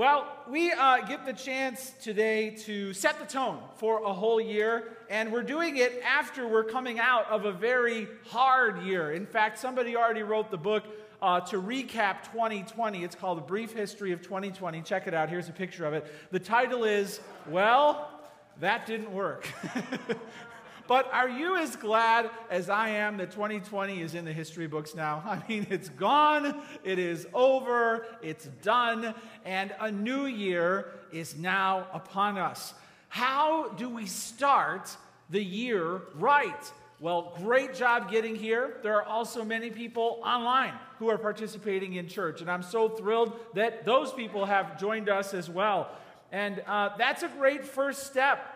Well, we uh, get the chance today to set the tone for a whole year, and we're doing it after we're coming out of a very hard year. In fact, somebody already wrote the book uh, to recap 2020. It's called A Brief History of 2020. Check it out. Here's a picture of it. The title is, Well, that didn't work. But are you as glad as I am that 2020 is in the history books now? I mean, it's gone, it is over, it's done, and a new year is now upon us. How do we start the year right? Well, great job getting here. There are also many people online who are participating in church, and I'm so thrilled that those people have joined us as well. And uh, that's a great first step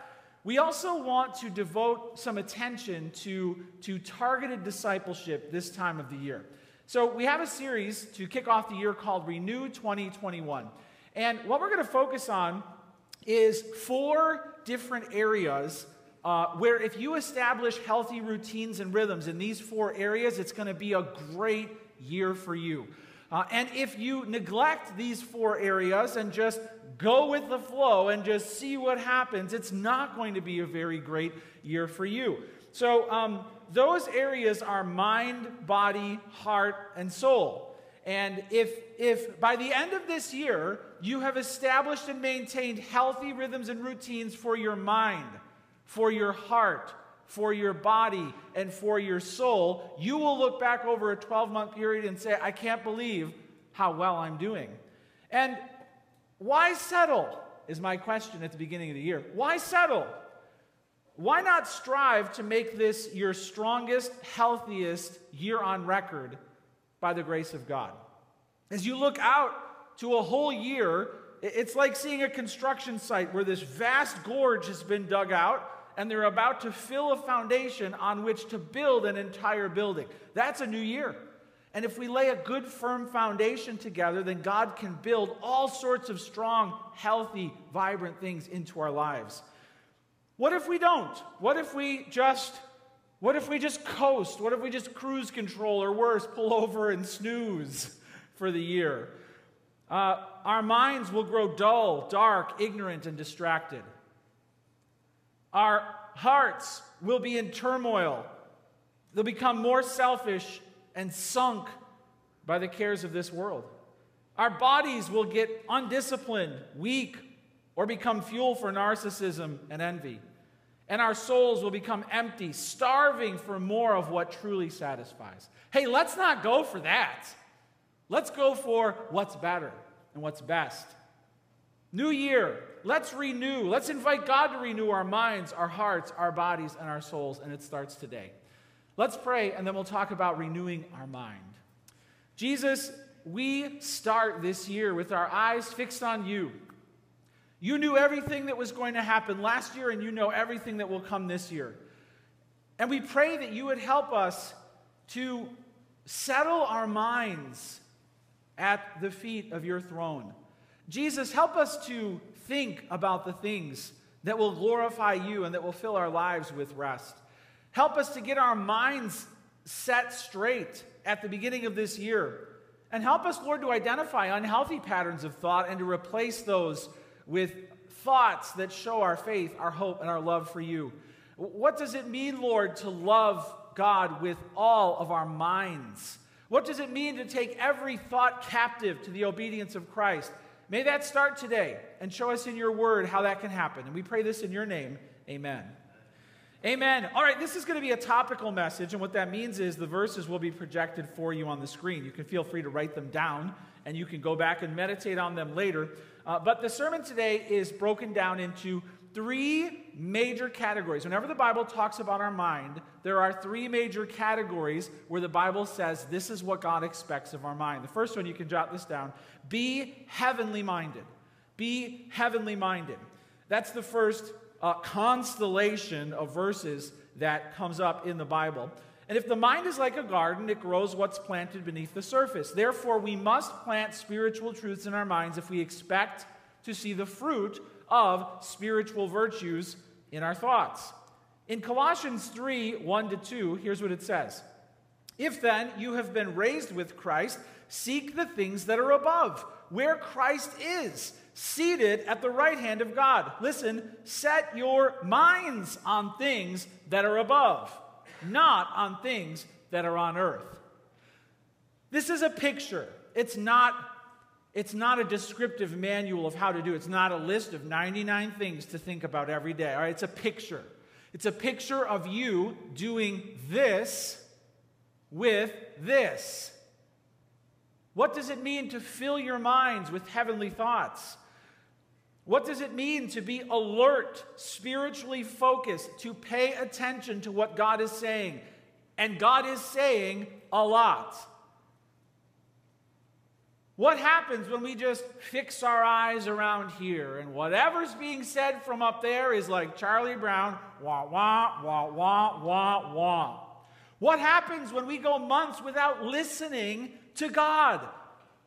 we also want to devote some attention to, to targeted discipleship this time of the year. So, we have a series to kick off the year called Renew 2021. And what we're going to focus on is four different areas uh, where, if you establish healthy routines and rhythms in these four areas, it's going to be a great year for you. Uh, and if you neglect these four areas and just go with the flow and just see what happens, it's not going to be a very great year for you. So, um, those areas are mind, body, heart, and soul. And if, if by the end of this year you have established and maintained healthy rhythms and routines for your mind, for your heart, for your body, and for your soul, you will look back over a 12 month period and say, I can't believe how well I'm doing. And why settle? Is my question at the beginning of the year. Why settle? Why not strive to make this your strongest, healthiest year on record by the grace of God? As you look out to a whole year, it's like seeing a construction site where this vast gorge has been dug out and they're about to fill a foundation on which to build an entire building. That's a new year. And if we lay a good, firm foundation together, then God can build all sorts of strong, healthy, vibrant things into our lives. What if we don't? What if we just what if we just coast? What if we just cruise control or worse, pull over and snooze for the year? Uh, our minds will grow dull, dark, ignorant, and distracted. Our hearts will be in turmoil. They'll become more selfish and sunk by the cares of this world. Our bodies will get undisciplined, weak, or become fuel for narcissism and envy. And our souls will become empty, starving for more of what truly satisfies. Hey, let's not go for that. Let's go for what's better and what's best. New year, let's renew. Let's invite God to renew our minds, our hearts, our bodies, and our souls, and it starts today. Let's pray, and then we'll talk about renewing our mind. Jesus, we start this year with our eyes fixed on you. You knew everything that was going to happen last year, and you know everything that will come this year. And we pray that you would help us to settle our minds at the feet of your throne. Jesus, help us to think about the things that will glorify you and that will fill our lives with rest. Help us to get our minds set straight at the beginning of this year. And help us, Lord, to identify unhealthy patterns of thought and to replace those with thoughts that show our faith, our hope, and our love for you. What does it mean, Lord, to love God with all of our minds? What does it mean to take every thought captive to the obedience of Christ? May that start today and show us in your word how that can happen. And we pray this in your name. Amen. Amen. All right, this is going to be a topical message, and what that means is the verses will be projected for you on the screen. You can feel free to write them down, and you can go back and meditate on them later. Uh, but the sermon today is broken down into three major categories. Whenever the Bible talks about our mind, there are three major categories where the Bible says this is what God expects of our mind. The first one, you can jot this down be heavenly minded. Be heavenly minded. That's the first uh, constellation of verses that comes up in the Bible. And if the mind is like a garden, it grows what's planted beneath the surface. Therefore, we must plant spiritual truths in our minds if we expect to see the fruit of spiritual virtues in our thoughts. In Colossians 3 1 to 2, here's what it says If then you have been raised with Christ, seek the things that are above where Christ is, seated at the right hand of God. Listen, set your minds on things that are above, not on things that are on earth. This is a picture. It's not it's not a descriptive manual of how to do it. It's not a list of 99 things to think about every day. All right, it's a picture. It's a picture of you doing this with this. What does it mean to fill your minds with heavenly thoughts? What does it mean to be alert, spiritually focused, to pay attention to what God is saying? And God is saying a lot. What happens when we just fix our eyes around here and whatever's being said from up there is like Charlie Brown, wah, wah, wah, wah, wah, wah? What happens when we go months without listening to God,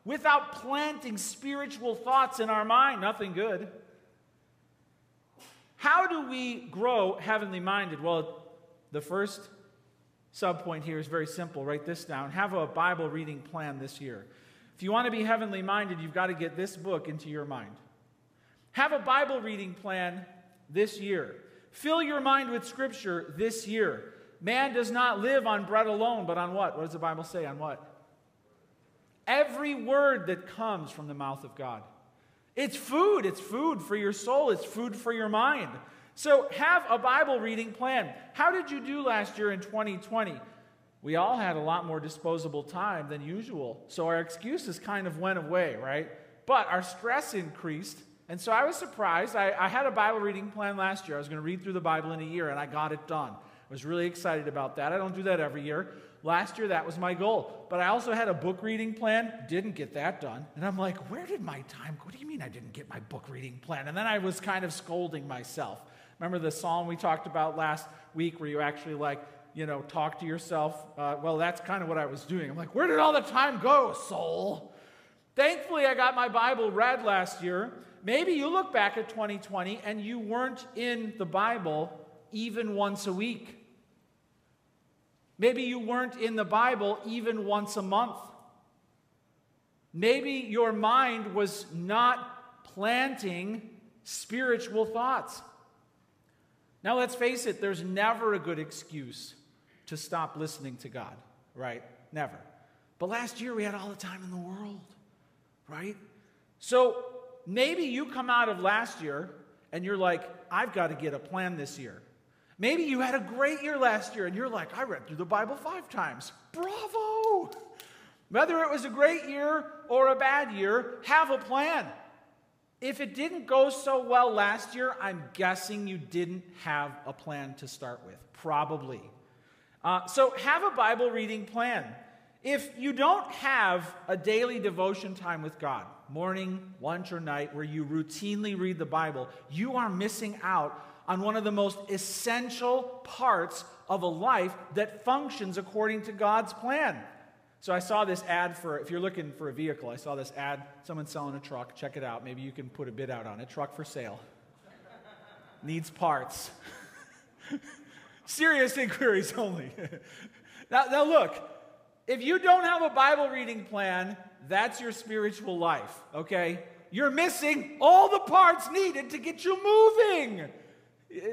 without planting spiritual thoughts in our mind? Nothing good. How do we grow heavenly minded? Well, the first subpoint here is very simple. Write this down. Have a Bible reading plan this year. If you want to be heavenly minded, you've got to get this book into your mind. Have a Bible reading plan this year. Fill your mind with Scripture this year. Man does not live on bread alone, but on what? What does the Bible say? On what? Every word that comes from the mouth of God. It's food. It's food for your soul. It's food for your mind. So have a Bible reading plan. How did you do last year in 2020? we all had a lot more disposable time than usual. So our excuses kind of went away, right? But our stress increased. And so I was surprised. I, I had a Bible reading plan last year. I was going to read through the Bible in a year, and I got it done. I was really excited about that. I don't do that every year. Last year, that was my goal. But I also had a book reading plan, didn't get that done. And I'm like, where did my time go? What do you mean I didn't get my book reading plan? And then I was kind of scolding myself. Remember the psalm we talked about last week where you actually like, you know, talk to yourself. Uh, well, that's kind of what I was doing. I'm like, where did all the time go, soul? Thankfully, I got my Bible read last year. Maybe you look back at 2020 and you weren't in the Bible even once a week. Maybe you weren't in the Bible even once a month. Maybe your mind was not planting spiritual thoughts. Now, let's face it, there's never a good excuse to stop listening to God, right? Never. But last year we had all the time in the world, right? So maybe you come out of last year and you're like, I've got to get a plan this year. Maybe you had a great year last year and you're like, I read through the Bible five times. Bravo! Whether it was a great year or a bad year, have a plan. If it didn't go so well last year, I'm guessing you didn't have a plan to start with. Probably. Uh, so have a Bible reading plan. If you don't have a daily devotion time with God, morning, lunch, or night, where you routinely read the Bible, you are missing out on one of the most essential parts of a life that functions according to God's plan. So I saw this ad for, if you're looking for a vehicle, I saw this ad, someone selling a truck. Check it out. Maybe you can put a bid out on it. Truck for sale. Needs parts. Serious inquiries only. now, now, look, if you don't have a Bible reading plan, that's your spiritual life, okay? You're missing all the parts needed to get you moving,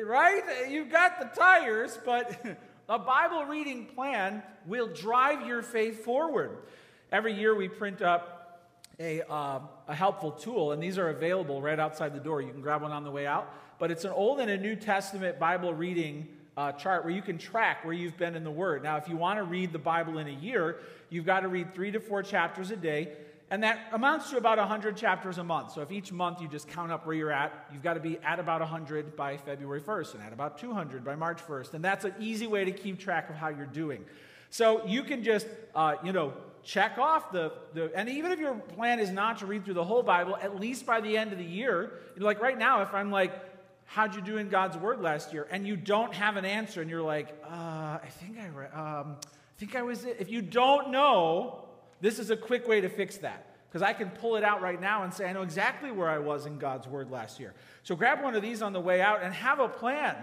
right? You've got the tires, but a Bible reading plan will drive your faith forward. Every year we print up a, uh, a helpful tool, and these are available right outside the door. You can grab one on the way out. But it's an Old and a New Testament Bible reading uh, chart where you can track where you've been in the Word. Now, if you want to read the Bible in a year, you've got to read three to four chapters a day, and that amounts to about 100 chapters a month. So if each month you just count up where you're at, you've got to be at about 100 by February 1st and at about 200 by March 1st. And that's an easy way to keep track of how you're doing. So you can just, uh, you know, check off the, the, and even if your plan is not to read through the whole Bible, at least by the end of the year, like right now, if I'm like, how'd you do in God's Word last year? And you don't have an answer, and you're like, uh, I think I, um, I think I was. If you don't know, this is a quick way to fix that. Because I can pull it out right now and say, I know exactly where I was in God's Word last year. So grab one of these on the way out and have a plan.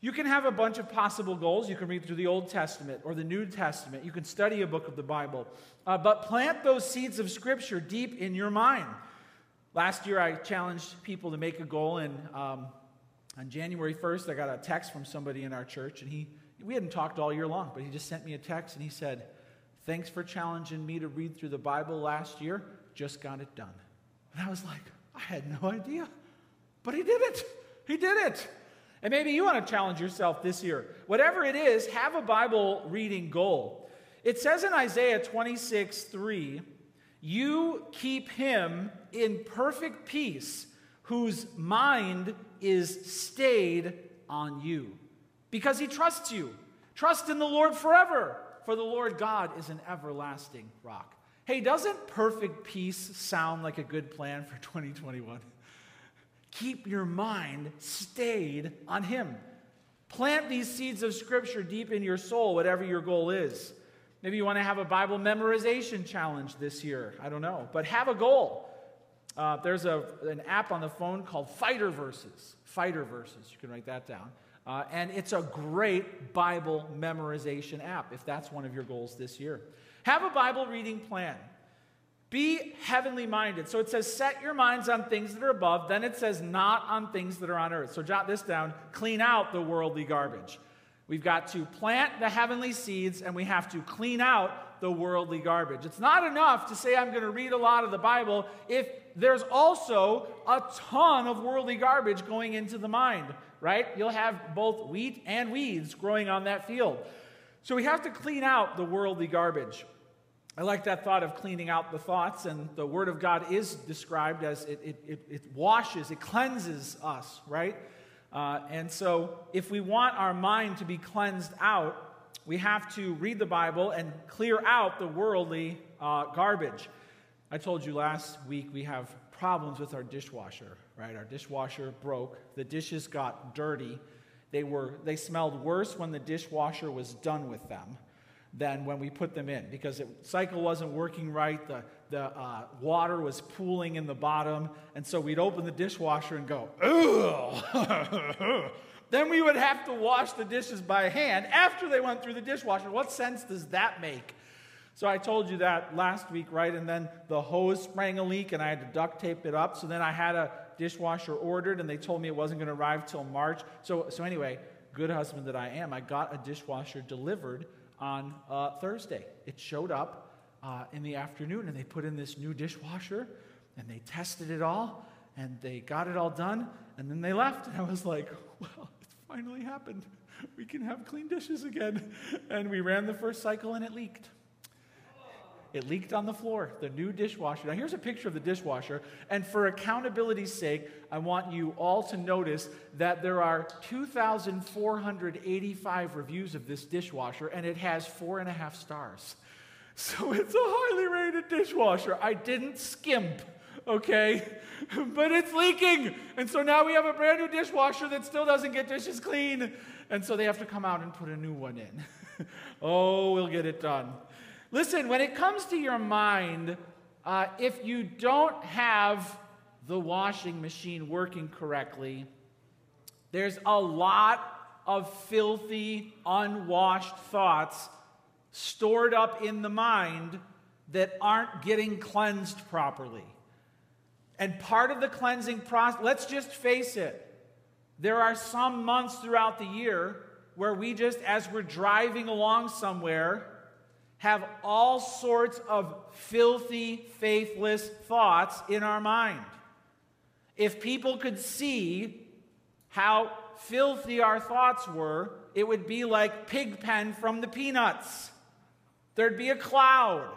You can have a bunch of possible goals. You can read through the Old Testament or the New Testament. You can study a book of the Bible. Uh, but plant those seeds of Scripture deep in your mind. Last year, I challenged people to make a goal, and um, on January 1st, I got a text from somebody in our church, and he, we hadn't talked all year long, but he just sent me a text, and he said, Thanks for challenging me to read through the Bible last year. Just got it done. And I was like, I had no idea. But he did it. He did it. And maybe you want to challenge yourself this year. Whatever it is, have a Bible reading goal. It says in Isaiah 26 3, you keep him in perfect peace whose mind is stayed on you because he trusts you. Trust in the Lord forever, for the Lord God is an everlasting rock. Hey, doesn't perfect peace sound like a good plan for 2021? Keep your mind stayed on Him. Plant these seeds of Scripture deep in your soul, whatever your goal is. Maybe you want to have a Bible memorization challenge this year. I don't know. But have a goal. Uh, there's a, an app on the phone called Fighter Verses. Fighter Verses. You can write that down. Uh, and it's a great Bible memorization app if that's one of your goals this year. Have a Bible reading plan. Be heavenly minded. So it says, set your minds on things that are above. Then it says, not on things that are on earth. So jot this down clean out the worldly garbage. We've got to plant the heavenly seeds and we have to clean out the worldly garbage. It's not enough to say, I'm going to read a lot of the Bible if there's also a ton of worldly garbage going into the mind, right? You'll have both wheat and weeds growing on that field. So we have to clean out the worldly garbage. I like that thought of cleaning out the thoughts, and the Word of God is described as it, it, it, it washes, it cleanses us, right? Uh, and so, if we want our mind to be cleansed out, we have to read the Bible and clear out the worldly uh, garbage. I told you last week we have problems with our dishwasher, right? Our dishwasher broke, the dishes got dirty. They, were, they smelled worse when the dishwasher was done with them than when we put them in because the cycle wasn't working right. The, the uh, water was pooling in the bottom. And so we'd open the dishwasher and go, ugh. then we would have to wash the dishes by hand after they went through the dishwasher. What sense does that make? So I told you that last week, right? And then the hose sprang a leak and I had to duct tape it up. So then I had a dishwasher ordered and they told me it wasn't going to arrive till March. So, so anyway, good husband that I am, I got a dishwasher delivered on uh, Thursday. It showed up uh, in the afternoon, and they put in this new dishwasher, and they tested it all, and they got it all done, and then they left. And I was like, well, it finally happened. We can have clean dishes again. And we ran the first cycle, and it leaked. It leaked on the floor, the new dishwasher. Now, here's a picture of the dishwasher. And for accountability's sake, I want you all to notice that there are 2,485 reviews of this dishwasher, and it has four and a half stars. So it's a highly rated dishwasher. I didn't skimp, okay? But it's leaking. And so now we have a brand new dishwasher that still doesn't get dishes clean. And so they have to come out and put a new one in. oh, we'll get it done. Listen, when it comes to your mind, uh, if you don't have the washing machine working correctly, there's a lot of filthy, unwashed thoughts stored up in the mind that aren't getting cleansed properly. And part of the cleansing process, let's just face it, there are some months throughout the year where we just, as we're driving along somewhere, have all sorts of filthy, faithless thoughts in our mind. If people could see how filthy our thoughts were, it would be like Pigpen from the Peanuts. There'd be a cloud.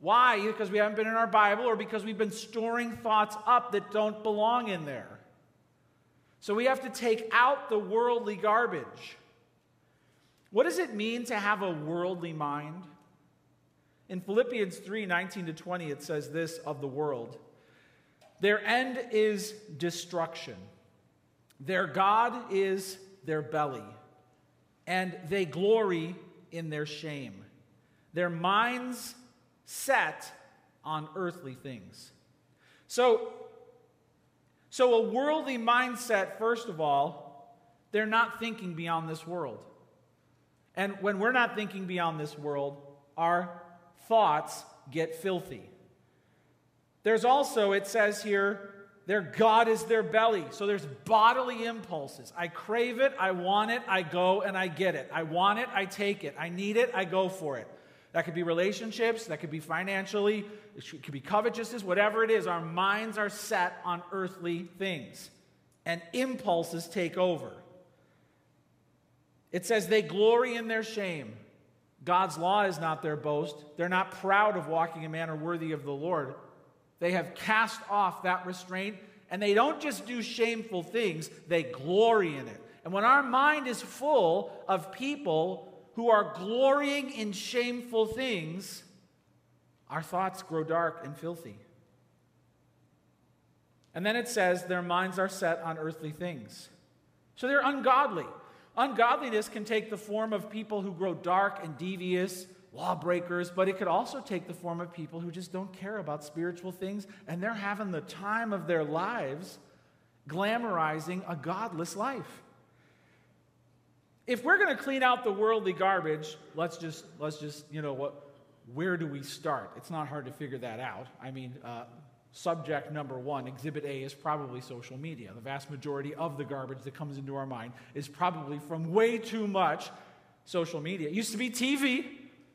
Why? Because we haven't been in our Bible or because we've been storing thoughts up that don't belong in there. So we have to take out the worldly garbage. What does it mean to have a worldly mind? In Philippians 3 19 to 20, it says this of the world Their end is destruction, their God is their belly, and they glory in their shame. Their minds set on earthly things. So, so a worldly mindset, first of all, they're not thinking beyond this world. And when we're not thinking beyond this world, our thoughts get filthy. There's also, it says here, their God is their belly. So there's bodily impulses. I crave it, I want it, I go and I get it. I want it, I take it. I need it, I go for it. That could be relationships, that could be financially, it could be covetousness, whatever it is. Our minds are set on earthly things, and impulses take over. It says they glory in their shame. God's law is not their boast. They're not proud of walking a manner worthy of the Lord. They have cast off that restraint, and they don't just do shameful things, they glory in it. And when our mind is full of people who are glorying in shameful things, our thoughts grow dark and filthy. And then it says their minds are set on earthly things. So they're ungodly. Ungodliness can take the form of people who grow dark and devious lawbreakers, but it could also take the form of people who just don't care about spiritual things and they're having the time of their lives glamorizing a godless life. If we're going to clean out the worldly garbage, let's just let's just, you know, what where do we start? It's not hard to figure that out. I mean, uh, subject number one, exhibit A, is probably social media. The vast majority of the garbage that comes into our mind is probably from way too much social media. It used to be TV,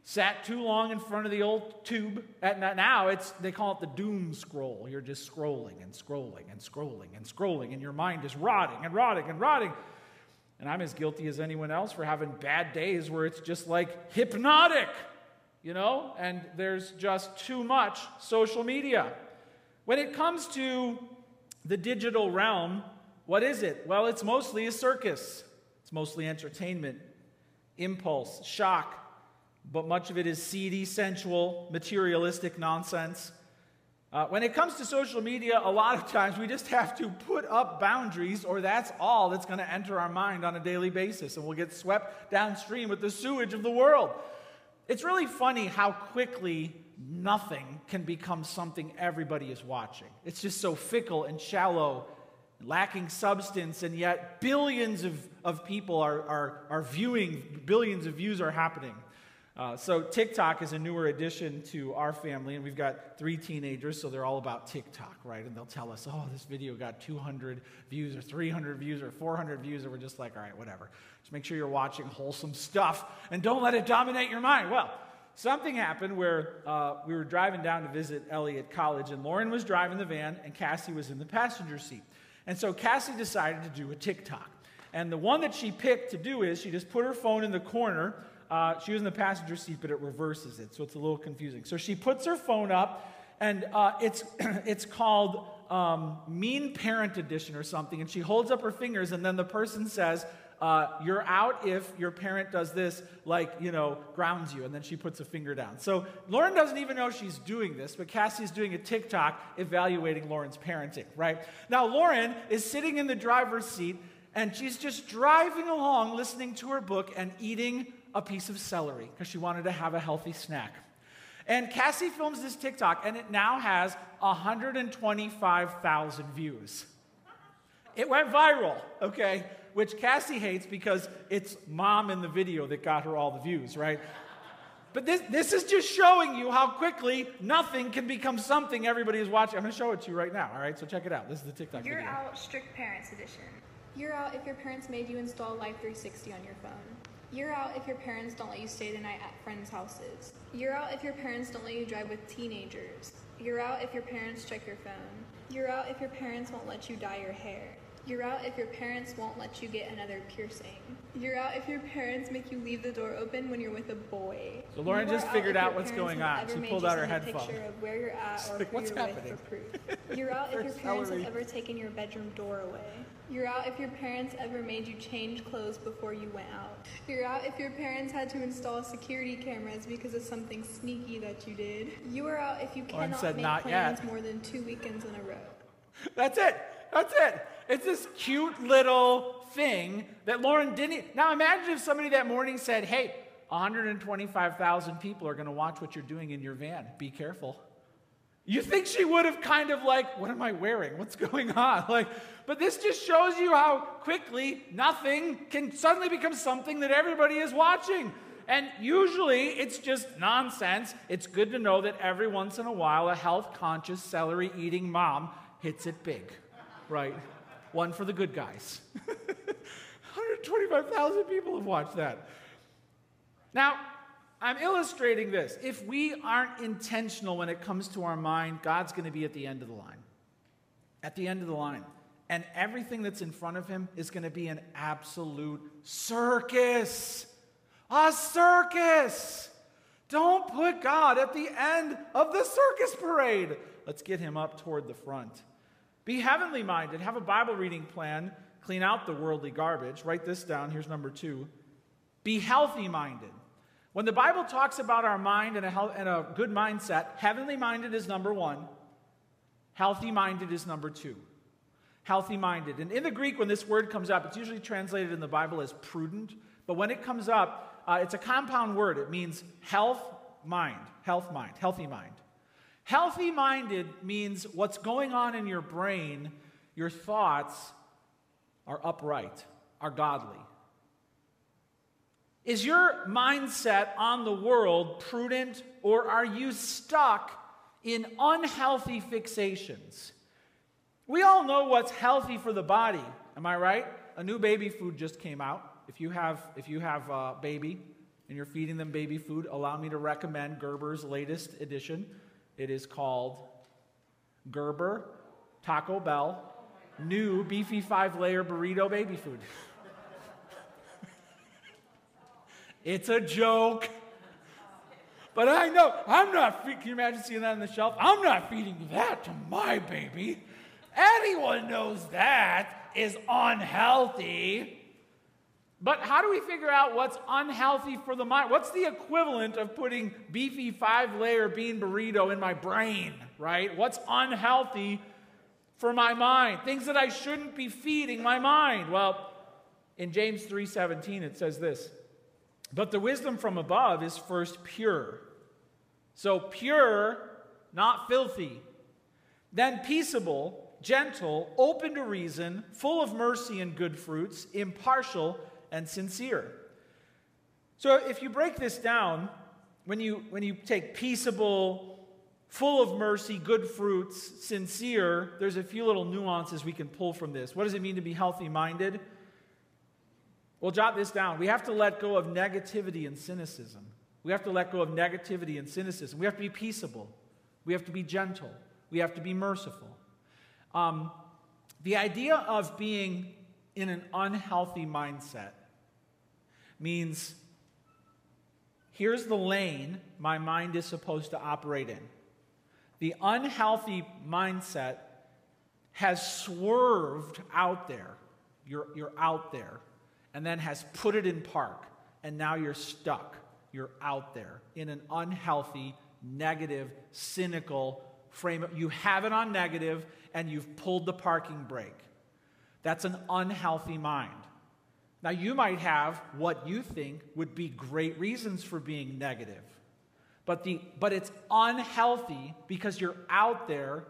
sat too long in front of the old tube. Now it's they call it the doom scroll. You're just scrolling and scrolling and scrolling and scrolling, and your mind is rotting and rotting and rotting. And I'm as guilty as anyone else for having bad days where it's just like hypnotic, you know, and there's just too much social media. When it comes to the digital realm, what is it? Well, it's mostly a circus. It's mostly entertainment, impulse, shock, but much of it is seedy, sensual, materialistic nonsense. Uh, when it comes to social media, a lot of times we just have to put up boundaries, or that's all that's going to enter our mind on a daily basis, and we'll get swept downstream with the sewage of the world. It's really funny how quickly nothing can become something everybody is watching. It's just so fickle and shallow, lacking substance, and yet billions of, of people are, are, are viewing, billions of views are happening. Uh, so, TikTok is a newer addition to our family, and we've got three teenagers, so they're all about TikTok, right? And they'll tell us, oh, this video got 200 views, or 300 views, or 400 views, and we're just like, all right, whatever. Just make sure you're watching wholesome stuff, and don't let it dominate your mind. Well, something happened where uh, we were driving down to visit Ellie at college, and Lauren was driving the van, and Cassie was in the passenger seat. And so Cassie decided to do a TikTok. And the one that she picked to do is she just put her phone in the corner uh, she was in the passenger seat, but it reverses it, so it's a little confusing. So she puts her phone up, and uh, it's, it's called um, Mean Parent Edition or something, and she holds up her fingers, and then the person says, uh, You're out if your parent does this, like, you know, grounds you, and then she puts a finger down. So Lauren doesn't even know she's doing this, but Cassie's doing a TikTok evaluating Lauren's parenting, right? Now, Lauren is sitting in the driver's seat, and she's just driving along, listening to her book and eating a piece of celery because she wanted to have a healthy snack. And Cassie films this TikTok, and it now has 125,000 views. It went viral, okay? Which Cassie hates because it's mom in the video that got her all the views, right? But this, this is just showing you how quickly nothing can become something everybody is watching. I'm going to show it to you right now, all right? So check it out. This is the TikTok You're video. out strict parents edition. You're out if your parents made you install Life 360 on your phone. You're out if your parents don't let you stay the night at friends' houses. You're out if your parents don't let you drive with teenagers. You're out if your parents check your phone. You're out if your parents won't let you dye your hair. You're out if your parents won't let you get another piercing. You're out if your parents make you leave the door open when you're with a boy. So Lauren just figured out what's going on. She pulled out her headphone. picture of where you're at or like, who what's you're happening? with for proof. You're out if your parents have ever taken your bedroom door away. You're out if your parents ever made you change clothes before you went out. You're out if your parents had to install security cameras because of something sneaky that you did. You are out if you cannot make plans yet. more than two weekends in a row. That's it. That's it. It's this cute little thing that Lauren didn't. Now imagine if somebody that morning said, hey, 125,000 people are going to watch what you're doing in your van. Be careful. You think she would have kind of like, what am I wearing? What's going on? Like, but this just shows you how quickly nothing can suddenly become something that everybody is watching. And usually it's just nonsense. It's good to know that every once in a while a health conscious, celery eating mom hits it big, right? One for the good guys. 125,000 people have watched that. Now, I'm illustrating this. If we aren't intentional when it comes to our mind, God's going to be at the end of the line. At the end of the line. And everything that's in front of him is going to be an absolute circus. A circus. Don't put God at the end of the circus parade. Let's get him up toward the front. Be heavenly minded. Have a Bible reading plan. Clean out the worldly garbage. Write this down. Here's number two. Be healthy minded. When the Bible talks about our mind and a, health, and a good mindset, heavenly minded is number one, healthy minded is number two. Healthy minded. And in the Greek, when this word comes up, it's usually translated in the Bible as prudent. But when it comes up, uh, it's a compound word. It means health, mind, health, mind, healthy mind. Healthy minded means what's going on in your brain, your thoughts are upright, are godly. Is your mindset on the world prudent, or are you stuck in unhealthy fixations? We all know what's healthy for the body, am I right? A new baby food just came out. If you have, if you have a baby and you're feeding them baby food, allow me to recommend Gerber's latest edition. It is called Gerber Taco Bell New Beefy Five Layer Burrito Baby Food. It's a joke. But I know, I'm not, can you imagine seeing that on the shelf? I'm not feeding that to my baby. Anyone knows that is unhealthy. But how do we figure out what's unhealthy for the mind? What's the equivalent of putting beefy five layer bean burrito in my brain, right? What's unhealthy for my mind? Things that I shouldn't be feeding my mind. Well, in James 3:17 it says this. But the wisdom from above is first pure. So pure, not filthy. Then peaceable, gentle, open to reason, full of mercy and good fruits, impartial and sincere. So if you break this down, when you, when you take peaceable, full of mercy, good fruits, sincere, there's a few little nuances we can pull from this. What does it mean to be healthy minded? Well, jot this down. We have to let go of negativity and cynicism. We have to let go of negativity and cynicism. We have to be peaceable. We have to be gentle. We have to be merciful. Um, the idea of being in an unhealthy mindset means here's the lane my mind is supposed to operate in. The unhealthy mindset has swerved out there. You're, you're out there and then has put it in park, and now you're stuck. You're out there in an unhealthy, negative, cynical frame. You have it on negative, and you've pulled the parking brake. That's an unhealthy mind. Now, you might have what you think would be great reasons for being negative, but, the, but it's unhealthy because you're out there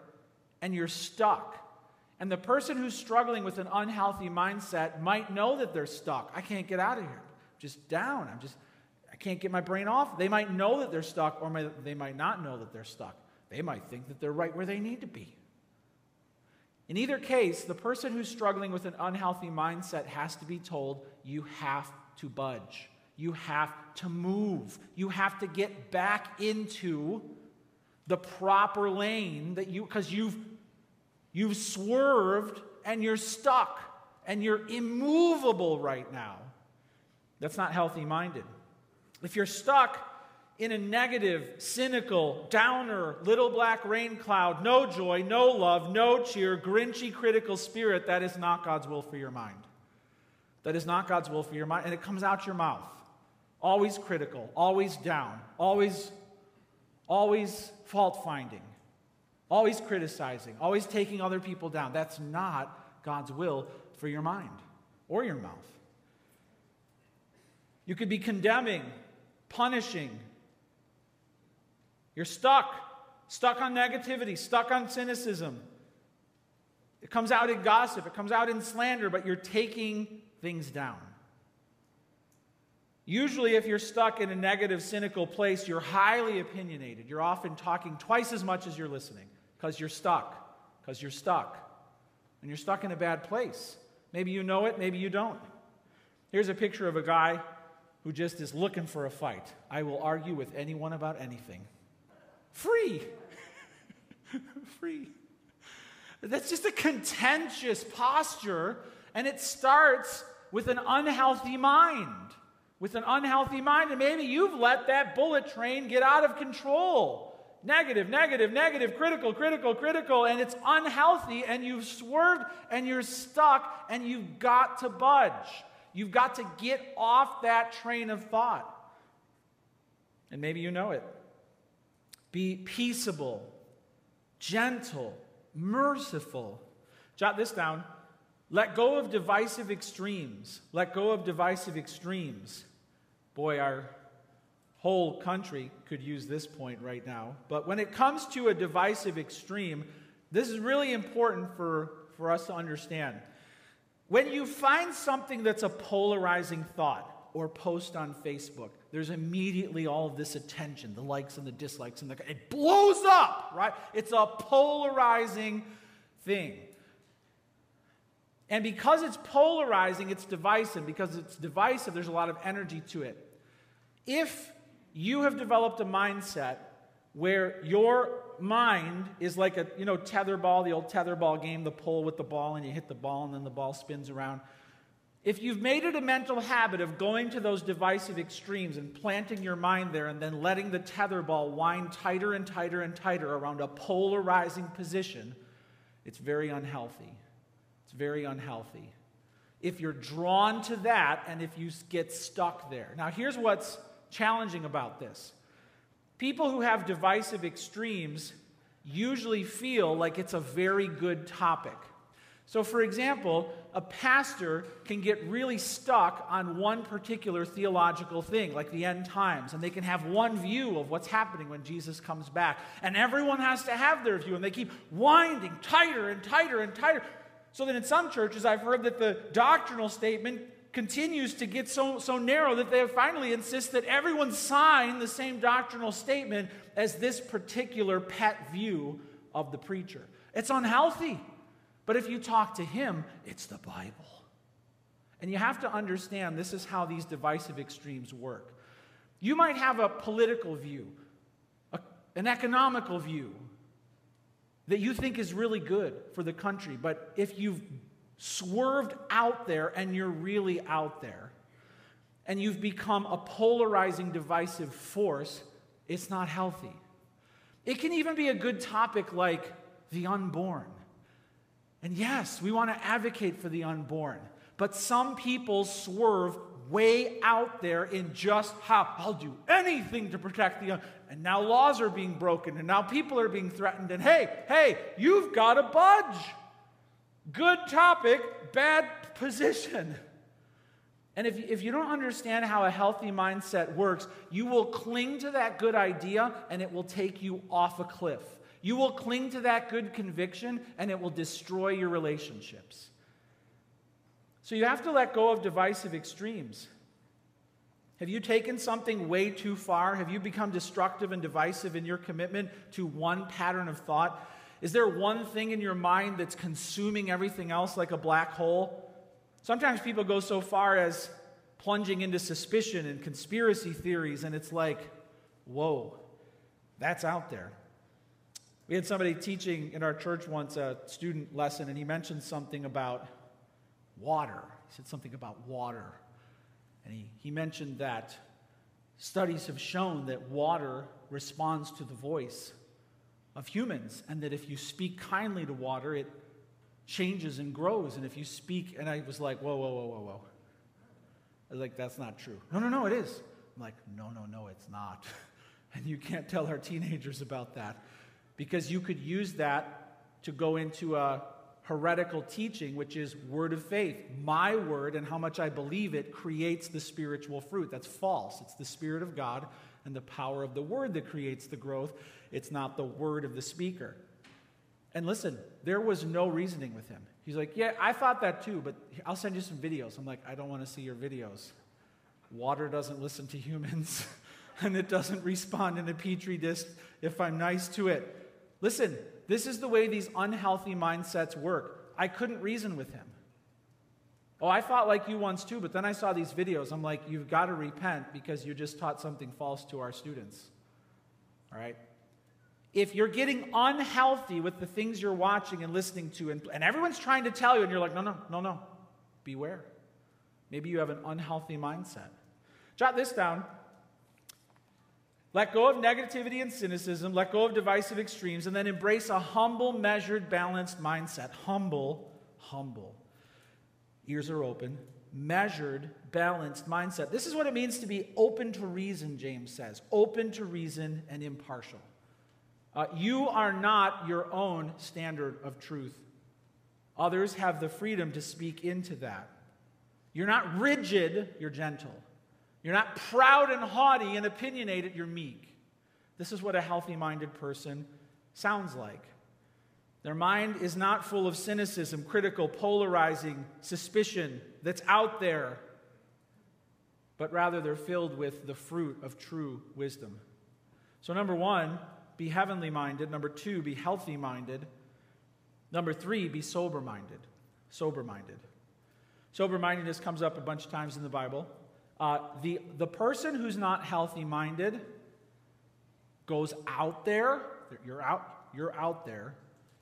and you're stuck. And the person who's struggling with an unhealthy mindset might know that they're stuck. I can't get out of here. I'm just down. I'm just, I can't get my brain off. They might know that they're stuck, or they might not know that they're stuck. They might think that they're right where they need to be. In either case, the person who's struggling with an unhealthy mindset has to be told, you have to budge. You have to move. You have to get back into the proper lane that you, because you've You've swerved and you're stuck and you're immovable right now. That's not healthy minded. If you're stuck in a negative, cynical, downer, little black rain cloud, no joy, no love, no cheer, grinchy, critical spirit, that is not God's will for your mind. That is not God's will for your mind. And it comes out your mouth. Always critical, always down, always, always fault finding always criticizing, always taking other people down. That's not God's will for your mind or your mouth. You could be condemning, punishing. You're stuck stuck on negativity, stuck on cynicism. It comes out in gossip, it comes out in slander, but you're taking things down. Usually, if you're stuck in a negative, cynical place, you're highly opinionated. You're often talking twice as much as you're listening because you're stuck, because you're stuck. And you're stuck in a bad place. Maybe you know it, maybe you don't. Here's a picture of a guy who just is looking for a fight. I will argue with anyone about anything. Free. Free. That's just a contentious posture, and it starts with an unhealthy mind. With an unhealthy mind, and maybe you've let that bullet train get out of control. Negative, negative, negative, critical, critical, critical, and it's unhealthy, and you've swerved and you're stuck, and you've got to budge. You've got to get off that train of thought. And maybe you know it. Be peaceable, gentle, merciful. Jot this down. Let go of divisive extremes. Let go of divisive extremes. Boy, our whole country could use this point right now. But when it comes to a divisive extreme, this is really important for, for us to understand. When you find something that's a polarizing thought or post on Facebook, there's immediately all of this attention, the likes and the dislikes, and the, it blows up, right? It's a polarizing thing. And because it's polarizing, it's divisive. Because it's divisive, there's a lot of energy to it. If you have developed a mindset where your mind is like a, you know, tetherball, the old tetherball game, the pole with the ball, and you hit the ball and then the ball spins around. If you've made it a mental habit of going to those divisive extremes and planting your mind there and then letting the tether ball wind tighter and tighter and tighter around a polarizing position, it's very unhealthy. It's very unhealthy. If you're drawn to that and if you get stuck there. Now, here's what's challenging about this people who have divisive extremes usually feel like it's a very good topic. So, for example, a pastor can get really stuck on one particular theological thing, like the end times, and they can have one view of what's happening when Jesus comes back. And everyone has to have their view, and they keep winding tighter and tighter and tighter. So that in some churches, I've heard that the doctrinal statement continues to get so, so narrow that they finally insist that everyone sign the same doctrinal statement as this particular pet view of the preacher. It's unhealthy. But if you talk to him, it's the Bible. And you have to understand this is how these divisive extremes work. You might have a political view, a, an economical view that you think is really good for the country, but if you've swerved out there and you're really out there, and you've become a polarizing, divisive force, it's not healthy. It can even be a good topic like the unborn. And yes, we want to advocate for the unborn, but some people swerve way out there in just how I'll do anything to protect the young. And now laws are being broken, and now people are being threatened. And hey, hey, you've got to budge. Good topic, bad position. And if, if you don't understand how a healthy mindset works, you will cling to that good idea and it will take you off a cliff. You will cling to that good conviction and it will destroy your relationships. So you have to let go of divisive extremes. Have you taken something way too far? Have you become destructive and divisive in your commitment to one pattern of thought? Is there one thing in your mind that's consuming everything else like a black hole? Sometimes people go so far as plunging into suspicion and conspiracy theories, and it's like, whoa, that's out there. We had somebody teaching in our church once a student lesson, and he mentioned something about water. He said something about water. And he, he mentioned that studies have shown that water responds to the voice of humans, and that if you speak kindly to water, it changes and grows. And if you speak, and I was like, whoa, whoa, whoa, whoa, whoa. I was like, that's not true. No, no, no, it is. I'm like, no, no, no, it's not. and you can't tell our teenagers about that because you could use that to go into a heretical teaching, which is word of faith. My word and how much I believe it creates the spiritual fruit. That's false. It's the Spirit of God and the power of the word that creates the growth. It's not the word of the speaker. And listen, there was no reasoning with him. He's like, Yeah, I thought that too, but I'll send you some videos. I'm like, I don't want to see your videos. Water doesn't listen to humans, and it doesn't respond in a petri dish if I'm nice to it. Listen, this is the way these unhealthy mindsets work. I couldn't reason with him. Oh, I thought like you once too, but then I saw these videos. I'm like, you've got to repent because you just taught something false to our students. All right? If you're getting unhealthy with the things you're watching and listening to, and, and everyone's trying to tell you, and you're like, no, no, no, no, beware. Maybe you have an unhealthy mindset. Jot this down. Let go of negativity and cynicism, let go of divisive extremes, and then embrace a humble, measured, balanced mindset. Humble, humble ears are open, measured, balanced mindset. This is what it means to be open to reason, James says open to reason and impartial. Uh, you are not your own standard of truth. Others have the freedom to speak into that. You're not rigid, you're gentle. You're not proud and haughty and opinionated, you're meek. This is what a healthy minded person sounds like. Their mind is not full of cynicism, critical, polarizing suspicion that's out there, but rather they're filled with the fruit of true wisdom. So, number one, be heavenly minded. Number two, be healthy minded. Number three, be sober minded. Sober minded. Sober mindedness comes up a bunch of times in the Bible. Uh, the, the person who's not healthy minded goes out there, you're out, you're out there,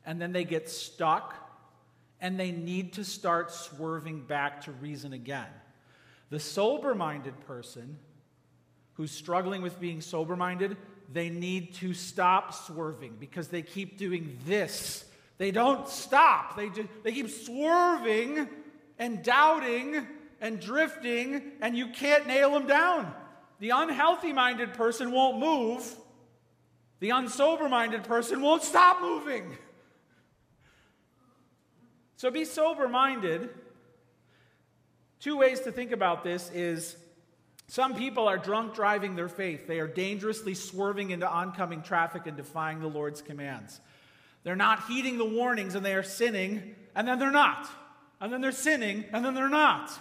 and then they get stuck and they need to start swerving back to reason again. The sober minded person who's struggling with being sober minded, they need to stop swerving because they keep doing this. They don't stop, they, they keep swerving and doubting and drifting, and you can't nail them down. The unhealthy minded person won't move, the unsober minded person won't stop moving. So be sober minded. Two ways to think about this is some people are drunk driving their faith. They are dangerously swerving into oncoming traffic and defying the Lord's commands. They're not heeding the warnings and they are sinning, and then they're not. And then they're sinning, and then they're not.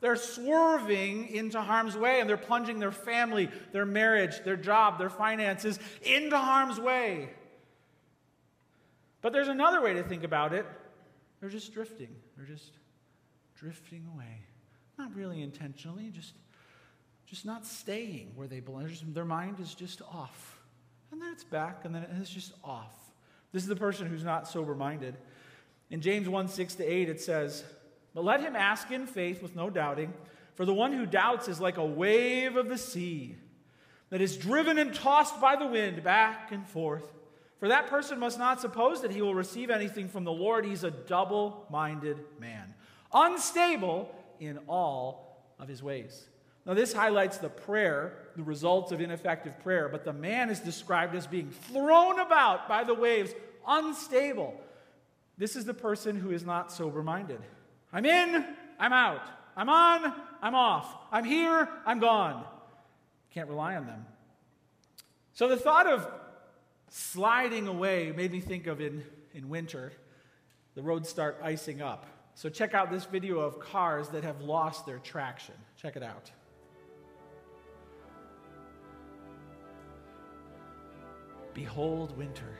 They're swerving into harm's way and they're plunging their family, their marriage, their job, their finances into harm's way. But there's another way to think about it. They're just drifting. They're just drifting away. Not really intentionally, just, just not staying where they belong. Just, their mind is just off. And then it's back, and then it's just off. This is the person who's not sober minded. In James 1 6 to 8, it says, But let him ask in faith with no doubting, for the one who doubts is like a wave of the sea that is driven and tossed by the wind back and forth. For that person must not suppose that he will receive anything from the Lord. He's a double minded man, unstable in all of his ways. Now, this highlights the prayer, the results of ineffective prayer, but the man is described as being thrown about by the waves, unstable. This is the person who is not sober minded. I'm in, I'm out. I'm on, I'm off. I'm here, I'm gone. Can't rely on them. So the thought of sliding away made me think of in, in winter, the roads start icing up. So check out this video of cars that have lost their traction. Check it out. Behold winter.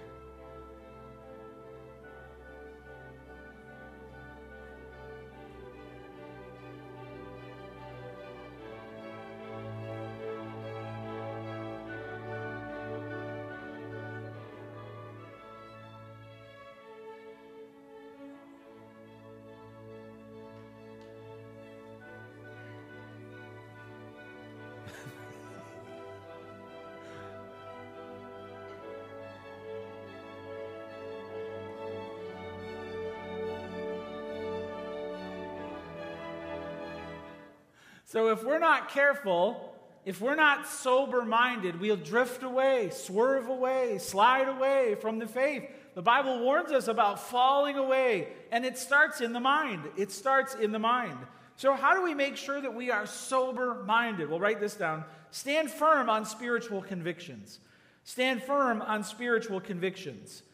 So if we're not careful, if we're not sober minded, we'll drift away, swerve away, slide away from the faith. The Bible warns us about falling away, and it starts in the mind. It starts in the mind. So, how do we make sure that we are sober minded? Well, write this down. Stand firm on spiritual convictions. Stand firm on spiritual convictions.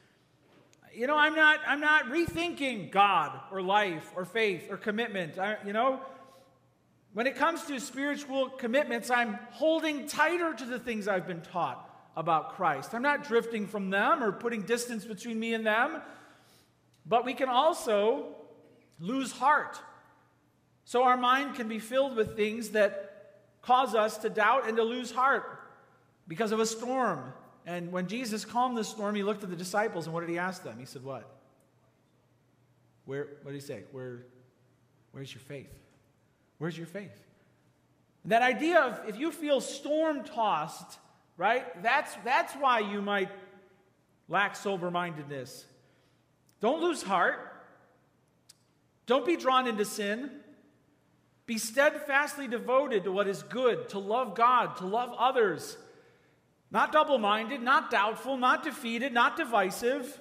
You know, I'm not, I'm not rethinking God or life or faith or commitment. I, you know, when it comes to spiritual commitments, I'm holding tighter to the things I've been taught about Christ. I'm not drifting from them or putting distance between me and them. But we can also lose heart so our mind can be filled with things that cause us to doubt and to lose heart because of a storm. And when Jesus calmed the storm, he looked at the disciples and what did he ask them? He said, What? Where, what did he say? Where, where's your faith? Where's your faith? That idea of if you feel storm tossed, right? That's, that's why you might lack sober mindedness. Don't lose heart. Don't be drawn into sin. Be steadfastly devoted to what is good, to love God, to love others. Not double minded, not doubtful, not defeated, not divisive.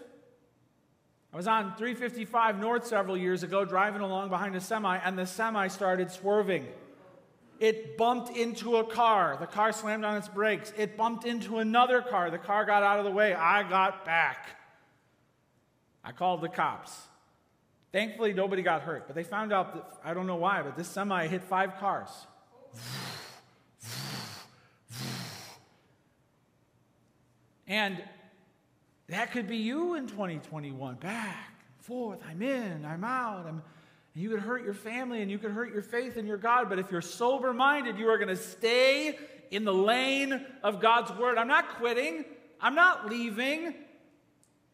I was on 355 North several years ago driving along behind a semi, and the semi started swerving. It bumped into a car. The car slammed on its brakes. It bumped into another car. The car got out of the way. I got back. I called the cops. Thankfully, nobody got hurt, but they found out that, I don't know why, but this semi hit five cars. And that could be you in 2021. Back, forth, I'm in, I'm out. I'm, you could hurt your family and you could hurt your faith in your God, but if you're sober minded, you are going to stay in the lane of God's word. I'm not quitting, I'm not leaving,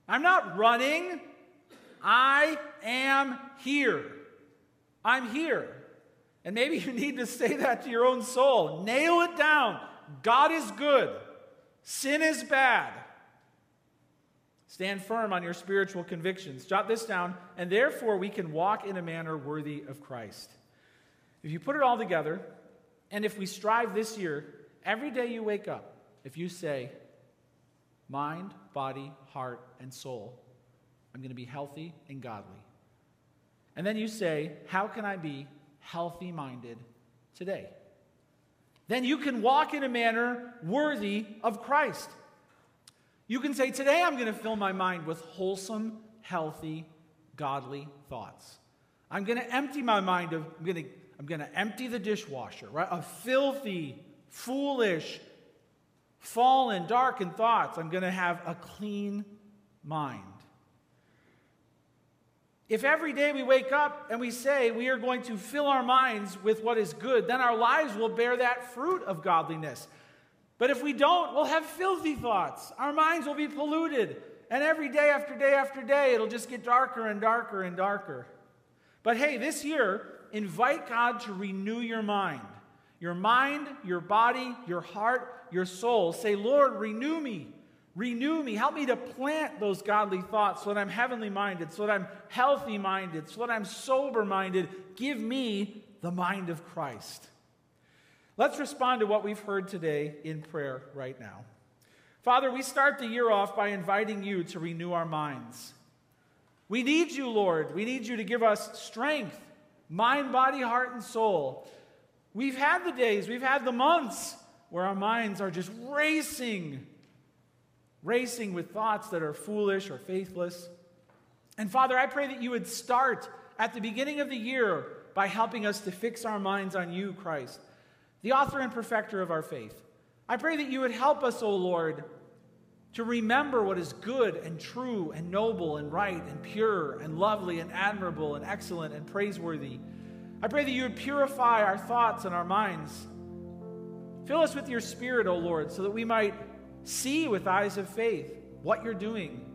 I'm not running. I am here. I'm here. And maybe you need to say that to your own soul. Nail it down. God is good, sin is bad. Stand firm on your spiritual convictions. Jot this down, and therefore we can walk in a manner worthy of Christ. If you put it all together, and if we strive this year, every day you wake up, if you say, mind, body, heart, and soul, I'm going to be healthy and godly. And then you say, How can I be healthy minded today? Then you can walk in a manner worthy of Christ. You can say, Today I'm going to fill my mind with wholesome, healthy, godly thoughts. I'm going to empty my mind of, I'm going to, I'm going to empty the dishwasher, right? Of filthy, foolish, fallen, darkened thoughts. I'm going to have a clean mind. If every day we wake up and we say we are going to fill our minds with what is good, then our lives will bear that fruit of godliness. But if we don't, we'll have filthy thoughts. Our minds will be polluted. And every day after day after day, it'll just get darker and darker and darker. But hey, this year, invite God to renew your mind. Your mind, your body, your heart, your soul. Say, Lord, renew me. Renew me. Help me to plant those godly thoughts so that I'm heavenly minded, so that I'm healthy minded, so that I'm sober minded. Give me the mind of Christ. Let's respond to what we've heard today in prayer right now. Father, we start the year off by inviting you to renew our minds. We need you, Lord. We need you to give us strength, mind, body, heart, and soul. We've had the days, we've had the months where our minds are just racing, racing with thoughts that are foolish or faithless. And Father, I pray that you would start at the beginning of the year by helping us to fix our minds on you, Christ the author and perfecter of our faith. I pray that you would help us, O Lord, to remember what is good and true and noble and right and pure and lovely and admirable and excellent and praiseworthy. I pray that you would purify our thoughts and our minds. Fill us with your Spirit, O Lord, so that we might see with eyes of faith what you're doing,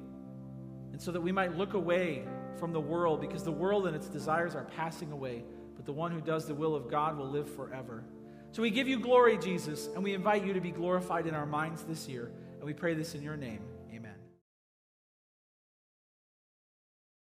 and so that we might look away from the world, because the world and its desires are passing away, but the one who does the will of God will live forever. So we give you glory, Jesus, and we invite you to be glorified in our minds this year. And we pray this in your name.